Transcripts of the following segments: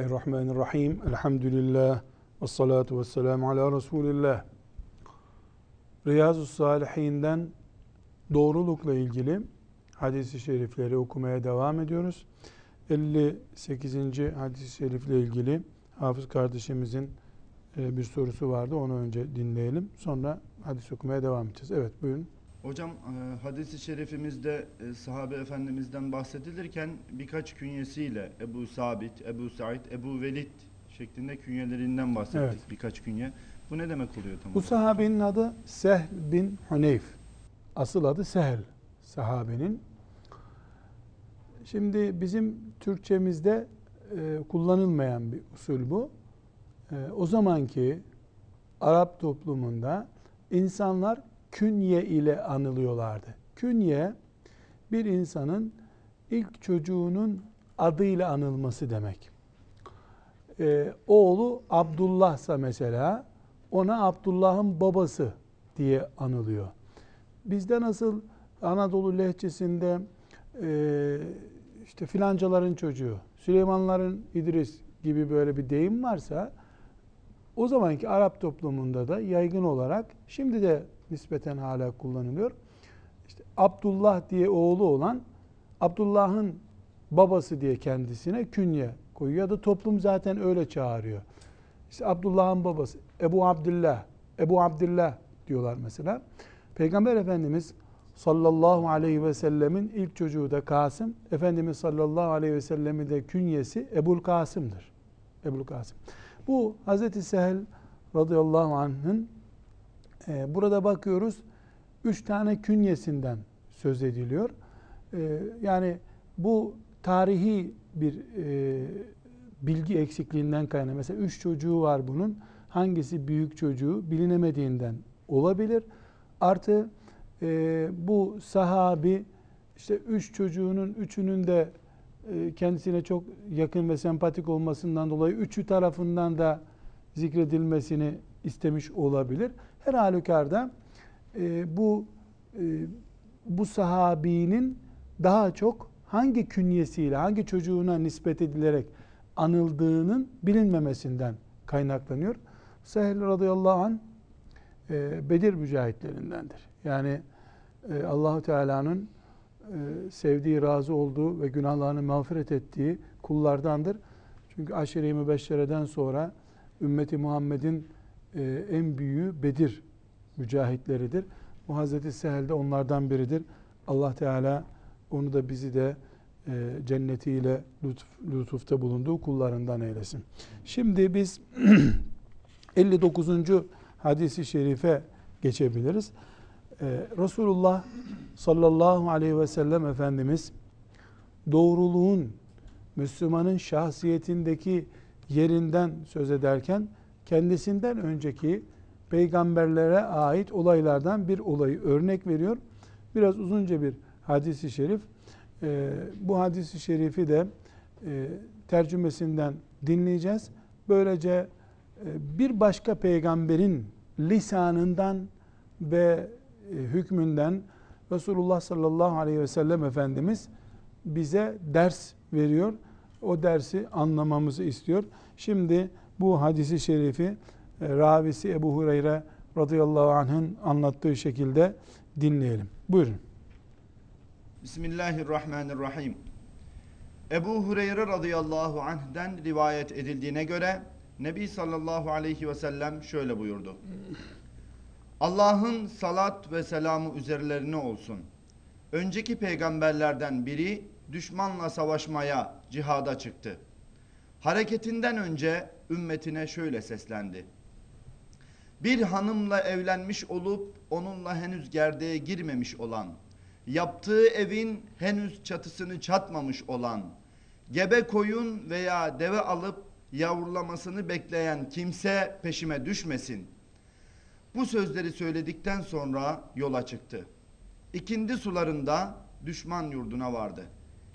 Bismillahirrahmanirrahim. Elhamdülillah. Ve salatu ve selamu ala Resulillah. Riyazu Salihinden doğrulukla ilgili hadis-i şerifleri okumaya devam ediyoruz. 58. hadis-i şerifle ilgili Hafız kardeşimizin e, bir sorusu vardı. Onu önce dinleyelim. Sonra hadis okumaya devam edeceğiz. Evet buyurun. Hocam e, hadis-i şerifimizde e, sahabe efendimizden bahsedilirken birkaç künyesiyle Ebu Sabit, Ebu Said, Ebu Velid şeklinde künyelerinden bahsettik Evet. birkaç künye. Bu ne demek oluyor tam Bu sahabenin adı Sehl bin Huneyf. Asıl adı Sehl sahabenin. Şimdi bizim Türkçemizde e, kullanılmayan bir usul bu. E, o zamanki Arap toplumunda insanlar künye ile anılıyorlardı. Künye bir insanın ilk çocuğunun adıyla anılması demek. E, oğlu Abdullah'sa mesela ona Abdullah'ın babası diye anılıyor. Bizde nasıl Anadolu lehçesinde e, işte filancaların çocuğu, Süleymanların İdris gibi böyle bir deyim varsa o zamanki Arap toplumunda da yaygın olarak şimdi de nispeten hala kullanılıyor. İşte Abdullah diye oğlu olan Abdullah'ın babası diye kendisine künye koyuyor ya da toplum zaten öyle çağırıyor. İşte Abdullah'ın babası Ebu Abdullah, Ebu Abdullah diyorlar mesela. Peygamber Efendimiz sallallahu aleyhi ve sellemin ilk çocuğu da Kasım. Efendimiz sallallahu aleyhi ve sellemin de künyesi Ebul Kasım'dır. Ebul Kasım. Bu Hazreti Sehl radıyallahu anh'ın e, burada bakıyoruz üç tane künyesinden söz ediliyor. E, yani bu tarihi bir e, bilgi eksikliğinden kaynaklı. Mesela üç çocuğu var bunun. Hangisi büyük çocuğu bilinemediğinden olabilir. Artı e, bu sahabi işte üç çocuğunun üçünün de e, kendisine çok yakın ve sempatik olmasından dolayı üçü tarafından da zikredilmesini istemiş olabilir. Her halükarda e, bu e, bu sahabinin daha çok hangi künyesiyle, hangi çocuğuna nispet edilerek anıldığının bilinmemesinden kaynaklanıyor. Sehl radıyallahu anh e, Bedir mücahitlerindendir. Yani e, Allahu Teala'nın e, sevdiği, razı olduğu ve günahlarını mağfiret ettiği kullardandır. Çünkü aşire-i mübeşşereden sonra ümmeti Muhammed'in e, en büyüğü Bedir mücahitleridir. Bu Hazreti Sehl de onlardan biridir. Allah Teala onu da bizi de e, cennetiyle lütuf, lütufta bulunduğu kullarından eylesin. Şimdi biz 59. hadisi şerife geçebiliriz. Ee, Resulullah sallallahu aleyhi ve sellem Efendimiz doğruluğun Müslümanın şahsiyetindeki yerinden söz ederken kendisinden önceki peygamberlere ait olaylardan bir olayı örnek veriyor. Biraz uzunca bir hadisi şerif. Ee, bu hadisi şerifi de e, tercümesinden dinleyeceğiz. Böylece e, bir başka peygamberin lisanından ve e, hükmünden Resulullah sallallahu aleyhi ve sellem Efendimiz bize ders veriyor. O dersi anlamamızı istiyor. Şimdi bu hadisi şerifi e, ravisi Ebu Hureyre radıyallahu anh'ın anlattığı şekilde dinleyelim. Buyurun. Bismillahirrahmanirrahim. Ebu Hureyre radıyallahu anh'den rivayet edildiğine göre Nebi sallallahu aleyhi ve sellem şöyle buyurdu. Allah'ın salat ve selamı üzerlerine olsun. Önceki peygamberlerden biri düşmanla savaşmaya, cihada çıktı. Hareketinden önce ümmetine şöyle seslendi. Bir hanımla evlenmiş olup onunla henüz gerdeğe girmemiş olan, yaptığı evin henüz çatısını çatmamış olan, gebe koyun veya deve alıp yavrulamasını bekleyen kimse peşime düşmesin. Bu sözleri söyledikten sonra yola çıktı. İkindi sularında düşman yurduna vardı.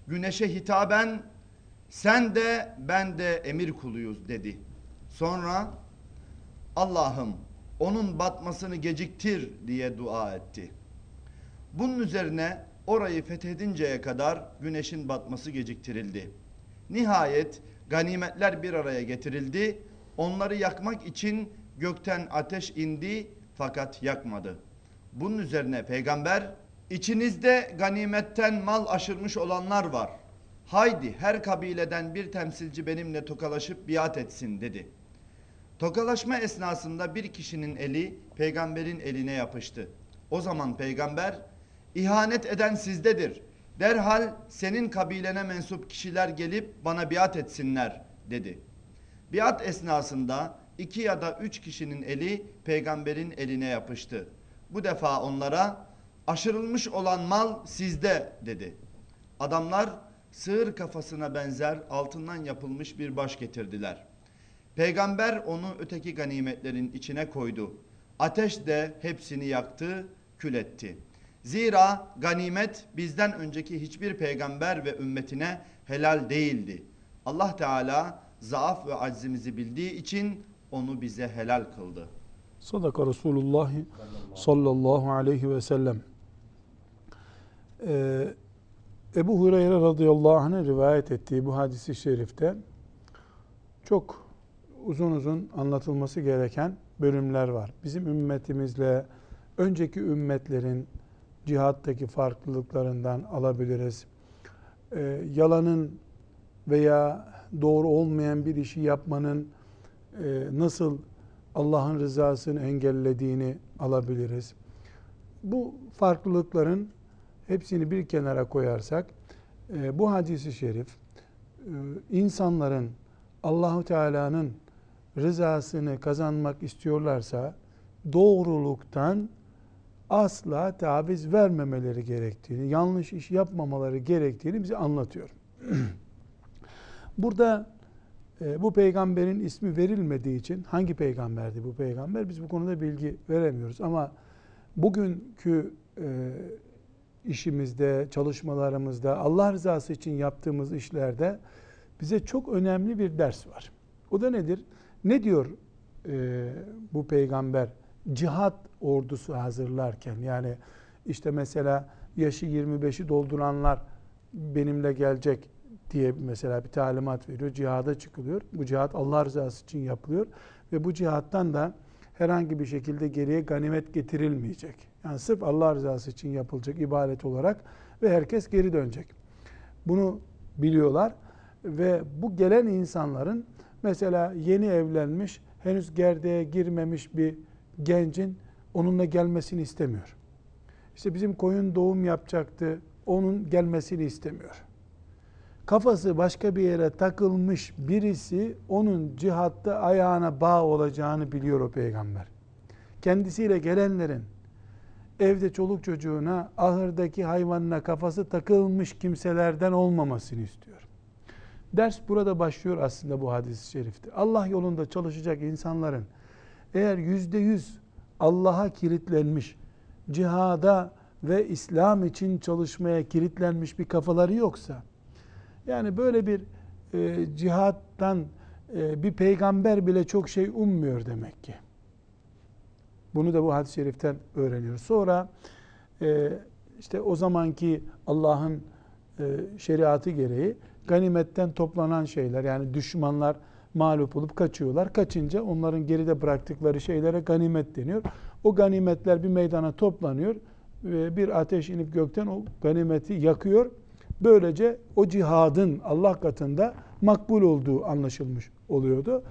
Güneşe hitaben sen de ben de emir kuluyuz dedi. Sonra Allah'ım onun batmasını geciktir diye dua etti. Bunun üzerine orayı fethedinceye kadar güneşin batması geciktirildi. Nihayet Ganimetler bir araya getirildi. Onları yakmak için gökten ateş indi fakat yakmadı. Bunun üzerine peygamber içinizde ganimetten mal aşırmış olanlar var. Haydi her kabileden bir temsilci benimle tokalaşıp biat etsin dedi. Tokalaşma esnasında bir kişinin eli peygamberin eline yapıştı. O zaman peygamber ihanet eden sizdedir. Derhal senin kabilene mensup kişiler gelip bana biat etsinler dedi. Biat esnasında iki ya da üç kişinin eli peygamberin eline yapıştı. Bu defa onlara aşırılmış olan mal sizde dedi. Adamlar sığır kafasına benzer altından yapılmış bir baş getirdiler. Peygamber onu öteki ganimetlerin içine koydu. Ateş de hepsini yaktı, kül etti. Zira ganimet bizden önceki hiçbir peygamber ve ümmetine helal değildi. Allah Teala zaaf ve aczimizi bildiği için onu bize helal kıldı. Sadaka Resulullah sallallahu aleyhi ve sellem. Ee, Ebu Hureyre radıyallahu anh'ın rivayet ettiği bu hadisi şerifte çok uzun uzun anlatılması gereken bölümler var. Bizim ümmetimizle önceki ümmetlerin cihattaki farklılıklarından alabiliriz. Ee, yalanın veya doğru olmayan bir işi yapmanın e, nasıl Allah'ın rızasını engellediğini alabiliriz. Bu farklılıkların hepsini bir kenara koyarsak e, bu hadisi şerif e, insanların Allahu Teala'nın rızasını kazanmak istiyorlarsa doğruluktan asla taviz vermemeleri gerektiğini, yanlış iş yapmamaları gerektiğini bize anlatıyor. Burada e, bu peygamberin ismi verilmediği için hangi peygamberdi bu peygamber biz bu konuda bilgi veremiyoruz ama bugünkü e, işimizde, çalışmalarımızda, Allah rızası için yaptığımız işlerde bize çok önemli bir ders var. O da nedir? Ne diyor e, bu peygamber cihat ordusu hazırlarken? Yani işte mesela yaşı 25'i dolduranlar benimle gelecek diye mesela bir talimat veriyor. Cihada çıkılıyor. Bu cihat Allah rızası için yapılıyor. Ve bu cihattan da herhangi bir şekilde geriye ganimet getirilmeyecek. Yani sırf Allah rızası için yapılacak ibadet olarak ve herkes geri dönecek. Bunu biliyorlar ve bu gelen insanların mesela yeni evlenmiş, henüz gerdeğe girmemiş bir gencin onunla gelmesini istemiyor. İşte bizim koyun doğum yapacaktı, onun gelmesini istemiyor. Kafası başka bir yere takılmış birisi onun cihatta ayağına bağ olacağını biliyor o peygamber. Kendisiyle gelenlerin evde çoluk çocuğuna, ahırdaki hayvanına kafası takılmış kimselerden olmamasını istiyor. Ders burada başlıyor aslında bu hadis-i şerifte. Allah yolunda çalışacak insanların eğer yüzde yüz Allah'a kilitlenmiş, cihada ve İslam için çalışmaya kilitlenmiş bir kafaları yoksa, yani böyle bir e, cihattan e, bir peygamber bile çok şey ummuyor demek ki. Bunu da bu hadis-i şeriften öğreniyoruz. Sonra e, işte o zamanki Allah'ın e, şeriatı gereği ganimetten toplanan şeyler yani düşmanlar mağlup olup kaçıyorlar. Kaçınca onların geride bıraktıkları şeylere ganimet deniyor. O ganimetler bir meydana toplanıyor ve bir ateş inip gökten o ganimeti yakıyor. Böylece o cihadın Allah katında makbul olduğu anlaşılmış oluyordu.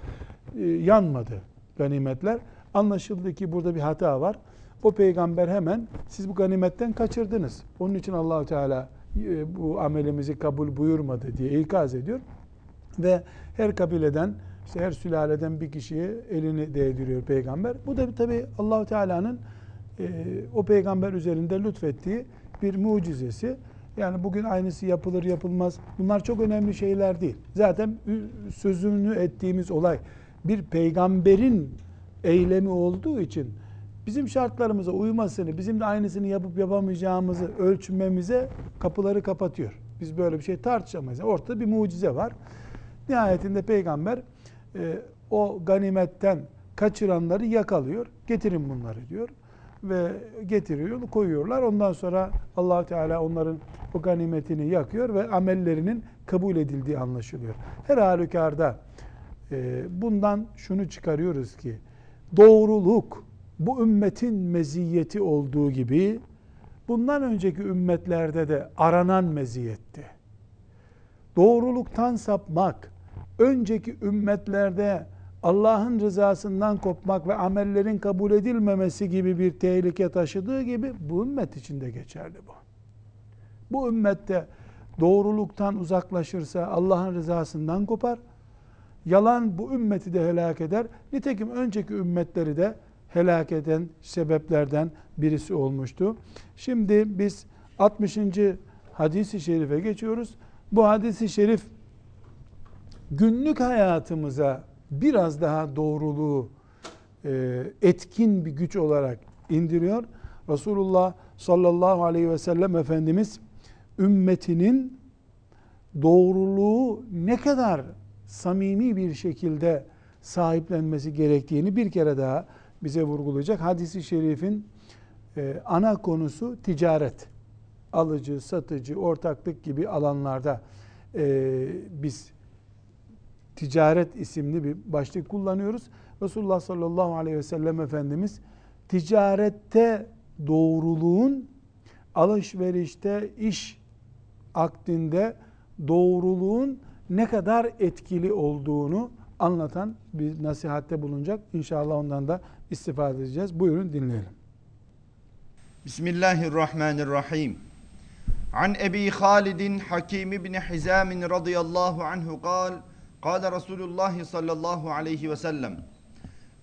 Ee, yanmadı ganimetler. Anlaşıldı ki burada bir hata var. O peygamber hemen siz bu ganimetten kaçırdınız. Onun için allah Teala e, bu amelimizi kabul buyurmadı diye ikaz ediyor. Ve her kabileden, işte her sülaleden bir kişiye elini değdiriyor peygamber. Bu da tabi allah Teala'nın e, o peygamber üzerinde lütfettiği bir mucizesi. Yani bugün aynısı yapılır yapılmaz. Bunlar çok önemli şeyler değil. Zaten sözünü ettiğimiz olay bir peygamberin eylemi olduğu için bizim şartlarımıza uymasını, bizim de aynısını yapıp yapamayacağımızı ölçmemize kapıları kapatıyor. Biz böyle bir şey tartışamayız. Ortada bir mucize var. Nihayetinde peygamber e, o ganimetten kaçıranları yakalıyor. Getirin bunları diyor. Ve getiriyor, koyuyorlar. Ondan sonra allah Teala onların o ganimetini yakıyor ve amellerinin kabul edildiği anlaşılıyor. Her halükarda e, bundan şunu çıkarıyoruz ki doğruluk bu ümmetin meziyeti olduğu gibi bundan önceki ümmetlerde de aranan meziyetti. Doğruluktan sapmak önceki ümmetlerde Allah'ın rızasından kopmak ve amellerin kabul edilmemesi gibi bir tehlike taşıdığı gibi bu ümmet için de geçerli bu. Bu ümmette doğruluktan uzaklaşırsa Allah'ın rızasından kopar. Yalan bu ümmeti de helak eder. Nitekim önceki ümmetleri de helak eden sebeplerden birisi olmuştu. Şimdi biz 60. hadisi şerife geçiyoruz. Bu hadisi şerif günlük hayatımıza biraz daha doğruluğu e, etkin bir güç olarak indiriyor. Resulullah sallallahu aleyhi ve sellem Efendimiz ümmetinin doğruluğu ne kadar samimi bir şekilde sahiplenmesi gerektiğini bir kere daha bize vurgulayacak. Hadisi şerifin e, ana konusu ticaret. Alıcı, satıcı, ortaklık gibi alanlarda e, biz ticaret isimli bir başlık kullanıyoruz. Resulullah sallallahu aleyhi ve sellem Efendimiz ticarette doğruluğun alışverişte iş akdinde doğruluğun ne kadar etkili olduğunu anlatan bir nasihatte bulunacak. İnşallah ondan da istifade edeceğiz. Buyurun dinleyelim. Bismillahirrahmanirrahim. An Ebi Halidin Hakim ibn Hizam radıyallahu anhu kal Kale Resulullah sallallahu aleyhi ve sellem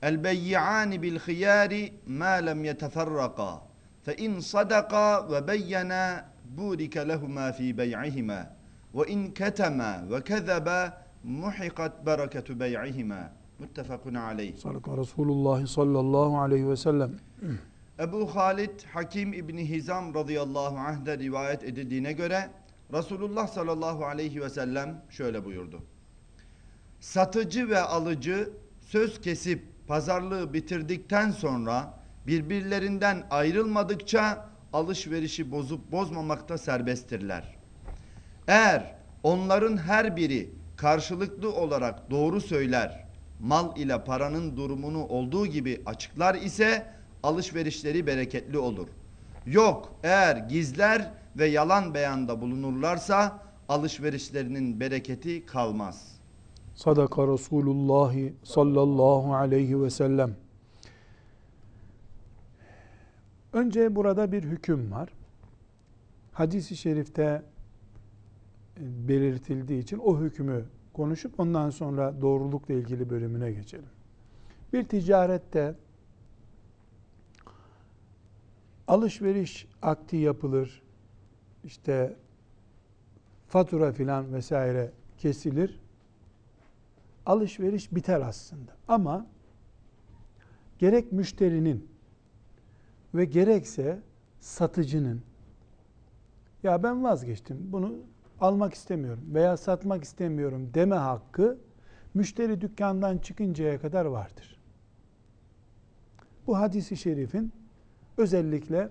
El beyyi'ani bil khiyari ma lem yeteferraka fe in sadaka ve beyyena burike lehuma fi bey'ihima ve in ketema ve kezebe muhikat bereketu bey'ihima muttefakun aleyh. Sadaka Resulullah sallallahu aleyhi ve sellem. Ebu Halid Hakim İbni Hizam radıyallahu anh'de rivayet edildiğine göre Resulullah sallallahu aleyhi ve sellem şöyle buyurdu. Satıcı ve alıcı söz kesip pazarlığı bitirdikten sonra birbirlerinden ayrılmadıkça alışverişi bozup bozmamakta serbesttirler. Eğer onların her biri karşılıklı olarak doğru söyler, mal ile paranın durumunu olduğu gibi açıklar ise alışverişleri bereketli olur. Yok eğer gizler ve yalan beyanda bulunurlarsa alışverişlerinin bereketi kalmaz. Sadaka Resulullah sallallahu aleyhi ve sellem. Önce burada bir hüküm var. Hadis-i şerifte e, belirtildiği için o hükmü konuşup ondan sonra doğrulukla ilgili bölümüne geçelim. Bir ticarette alışveriş akti yapılır. İşte fatura filan vesaire kesilir. Alışveriş biter aslında. Ama gerek müşterinin ve gerekse satıcının ya ben vazgeçtim bunu almak istemiyorum veya satmak istemiyorum deme hakkı müşteri dükkandan çıkıncaya kadar vardır. Bu hadisi şerifin özellikle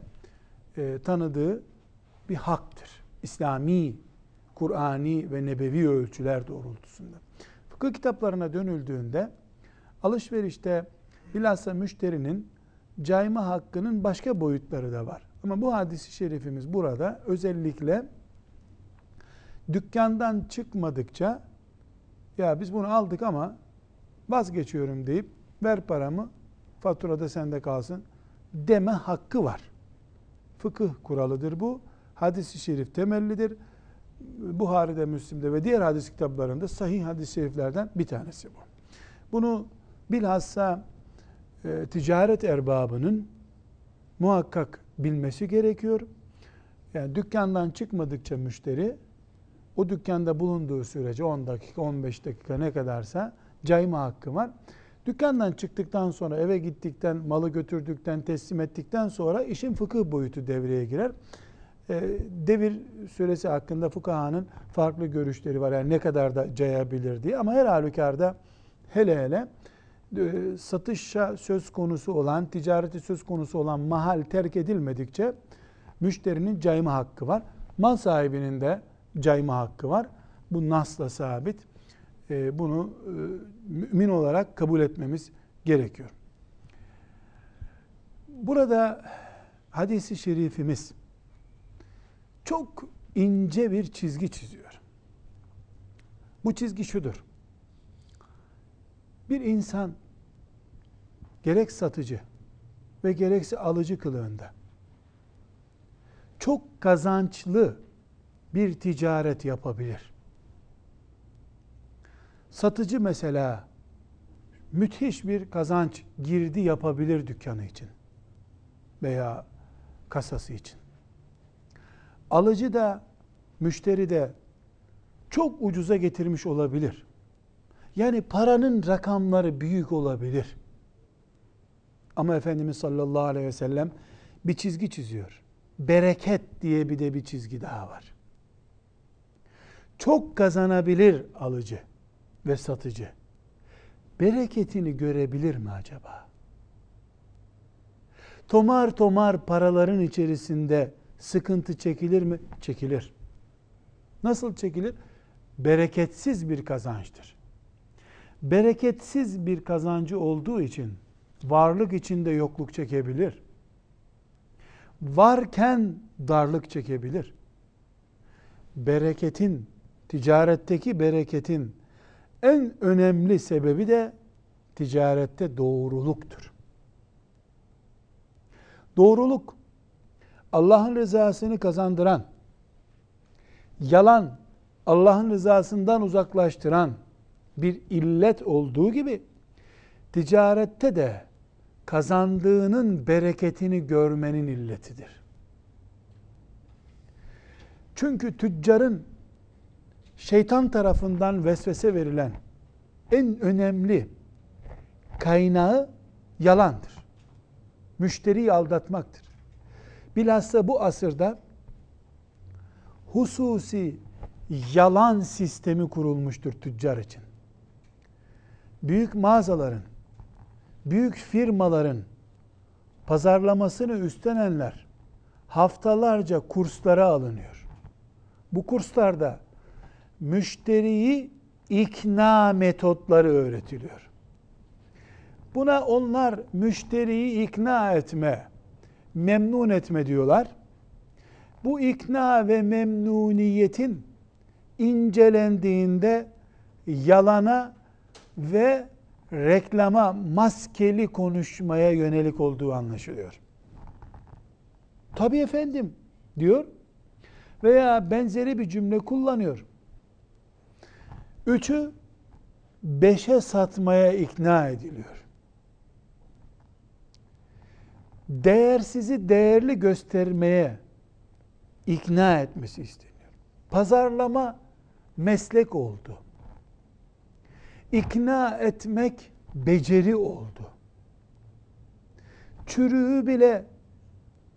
e, tanıdığı bir haktır. İslami, Kur'ani ve nebevi ölçüler doğrultusunda. Fıkıh kitaplarına dönüldüğünde alışverişte bilhassa müşterinin cayma hakkının başka boyutları da var. Ama bu hadisi şerifimiz burada özellikle dükkandan çıkmadıkça ya biz bunu aldık ama vazgeçiyorum deyip ver paramı faturada sende kalsın deme hakkı var. Fıkıh kuralıdır bu. Hadis-i şerif temellidir. Buhari'de, Müslim'de ve diğer hadis kitaplarında sahih hadis-i şeriflerden bir tanesi bu. Bunu bilhassa e, ticaret erbabının muhakkak bilmesi gerekiyor. Yani dükkandan çıkmadıkça müşteri o dükkanda bulunduğu sürece 10 dakika, 15 dakika ne kadarsa cayma hakkı var. Dükkandan çıktıktan sonra eve gittikten, malı götürdükten, teslim ettikten sonra işin fıkıh boyutu devreye girer. Ee, devir süresi hakkında fukahanın farklı görüşleri var. Yani ne kadar da cayabilir diye. Ama her halükarda hele hele e, satışa söz konusu olan, ticareti söz konusu olan mahal terk edilmedikçe müşterinin cayma hakkı var. Mal sahibinin de cayma hakkı var. Bu nasla sabit. E, bunu e, mümin olarak kabul etmemiz gerekiyor. Burada hadisi şerifimiz çok ince bir çizgi çiziyor. Bu çizgi şudur. Bir insan gerek satıcı ve gerekse alıcı kılığında çok kazançlı bir ticaret yapabilir. Satıcı mesela müthiş bir kazanç girdi yapabilir dükkanı için veya kasası için. Alıcı da müşteri de çok ucuza getirmiş olabilir. Yani paranın rakamları büyük olabilir. Ama Efendimiz sallallahu aleyhi ve sellem bir çizgi çiziyor. Bereket diye bir de bir çizgi daha var. Çok kazanabilir alıcı ve satıcı. Bereketini görebilir mi acaba? Tomar tomar paraların içerisinde sıkıntı çekilir mi? Çekilir. Nasıl çekilir? Bereketsiz bir kazançtır. Bereketsiz bir kazancı olduğu için varlık içinde yokluk çekebilir. Varken darlık çekebilir. Bereketin, ticaretteki bereketin en önemli sebebi de ticarette doğruluktur. Doğruluk Allah'ın rızasını kazandıran, yalan Allah'ın rızasından uzaklaştıran bir illet olduğu gibi ticarette de kazandığının bereketini görmenin illetidir. Çünkü tüccarın şeytan tarafından vesvese verilen en önemli kaynağı yalandır. Müşteriyi aldatmaktır. Bilhassa bu asırda hususi yalan sistemi kurulmuştur tüccar için. Büyük mağazaların, büyük firmaların pazarlamasını üstlenenler haftalarca kurslara alınıyor. Bu kurslarda müşteriyi ikna metotları öğretiliyor. Buna onlar müşteriyi ikna etme, memnun etme diyorlar. Bu ikna ve memnuniyetin incelendiğinde yalana ve reklama, maskeli konuşmaya yönelik olduğu anlaşılıyor. Tabi efendim diyor veya benzeri bir cümle kullanıyor. Üçü beşe satmaya ikna ediliyor. Değersizi değerli göstermeye ikna etmesi isteniyor. Pazarlama meslek oldu. İkna etmek beceri oldu. Çürüğü bile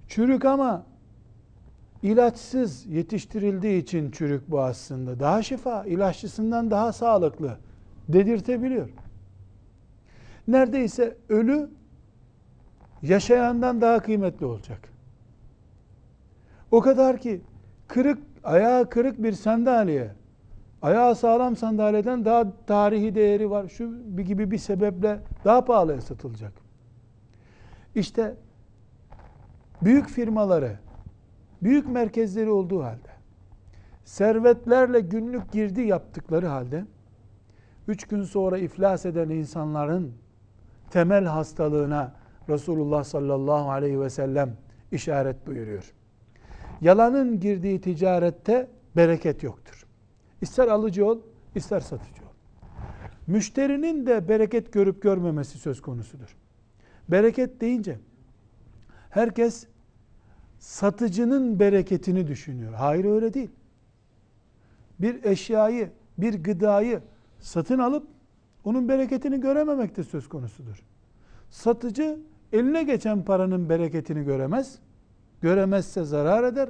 çürük ama ilaçsız yetiştirildiği için çürük bu aslında. Daha şifa, ilaççısından daha sağlıklı dedirtebiliyor. Neredeyse ölü yaşayandan daha kıymetli olacak. O kadar ki kırık, ayağı kırık bir sandalye, ayağı sağlam sandalyeden daha tarihi değeri var. Şu gibi bir sebeple daha pahalıya satılacak. İşte büyük firmaları, büyük merkezleri olduğu halde, servetlerle günlük girdi yaptıkları halde, üç gün sonra iflas eden insanların temel hastalığına Resulullah sallallahu aleyhi ve sellem işaret buyuruyor. Yalanın girdiği ticarette bereket yoktur. İster alıcı ol, ister satıcı ol. Müşterinin de bereket görüp görmemesi söz konusudur. Bereket deyince herkes satıcının bereketini düşünüyor. Hayır öyle değil. Bir eşyayı, bir gıdayı satın alıp onun bereketini görememek de söz konusudur. Satıcı eline geçen paranın bereketini göremez. Göremezse zarar eder.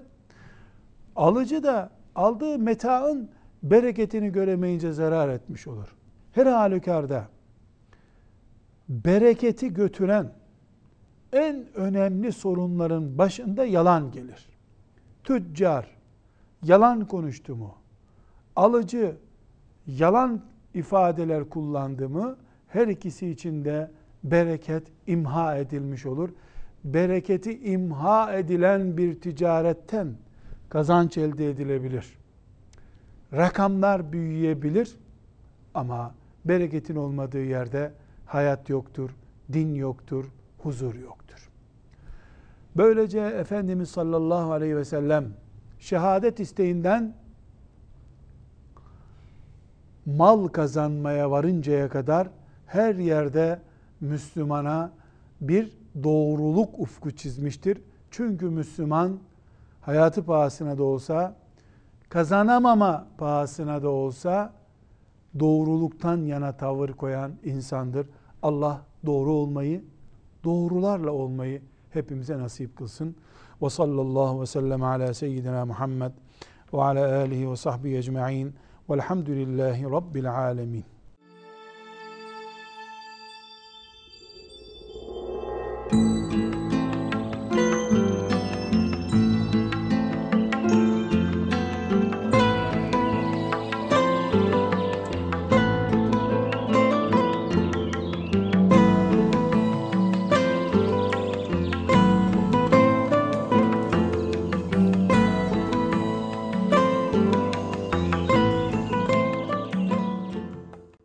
Alıcı da aldığı metaın bereketini göremeyince zarar etmiş olur. Her halükarda bereketi götüren en önemli sorunların başında yalan gelir. Tüccar yalan konuştu mu? Alıcı yalan ifadeler kullandı mı? Her ikisi için de bereket imha edilmiş olur. Bereketi imha edilen bir ticaretten kazanç elde edilebilir. Rakamlar büyüyebilir ama bereketin olmadığı yerde hayat yoktur, din yoktur, huzur yoktur. Böylece Efendimiz sallallahu aleyhi ve sellem şehadet isteğinden mal kazanmaya varıncaya kadar her yerde Müslümana bir doğruluk ufku çizmiştir. Çünkü Müslüman hayatı pahasına da olsa, kazanamama pahasına da olsa doğruluktan yana tavır koyan insandır. Allah doğru olmayı, doğrularla olmayı hepimize nasip kılsın. Ve sallallahu ve sellem ala seyyidina Muhammed ve ala alihi ve sahbihi ecma'in velhamdülillahi rabbil alemin.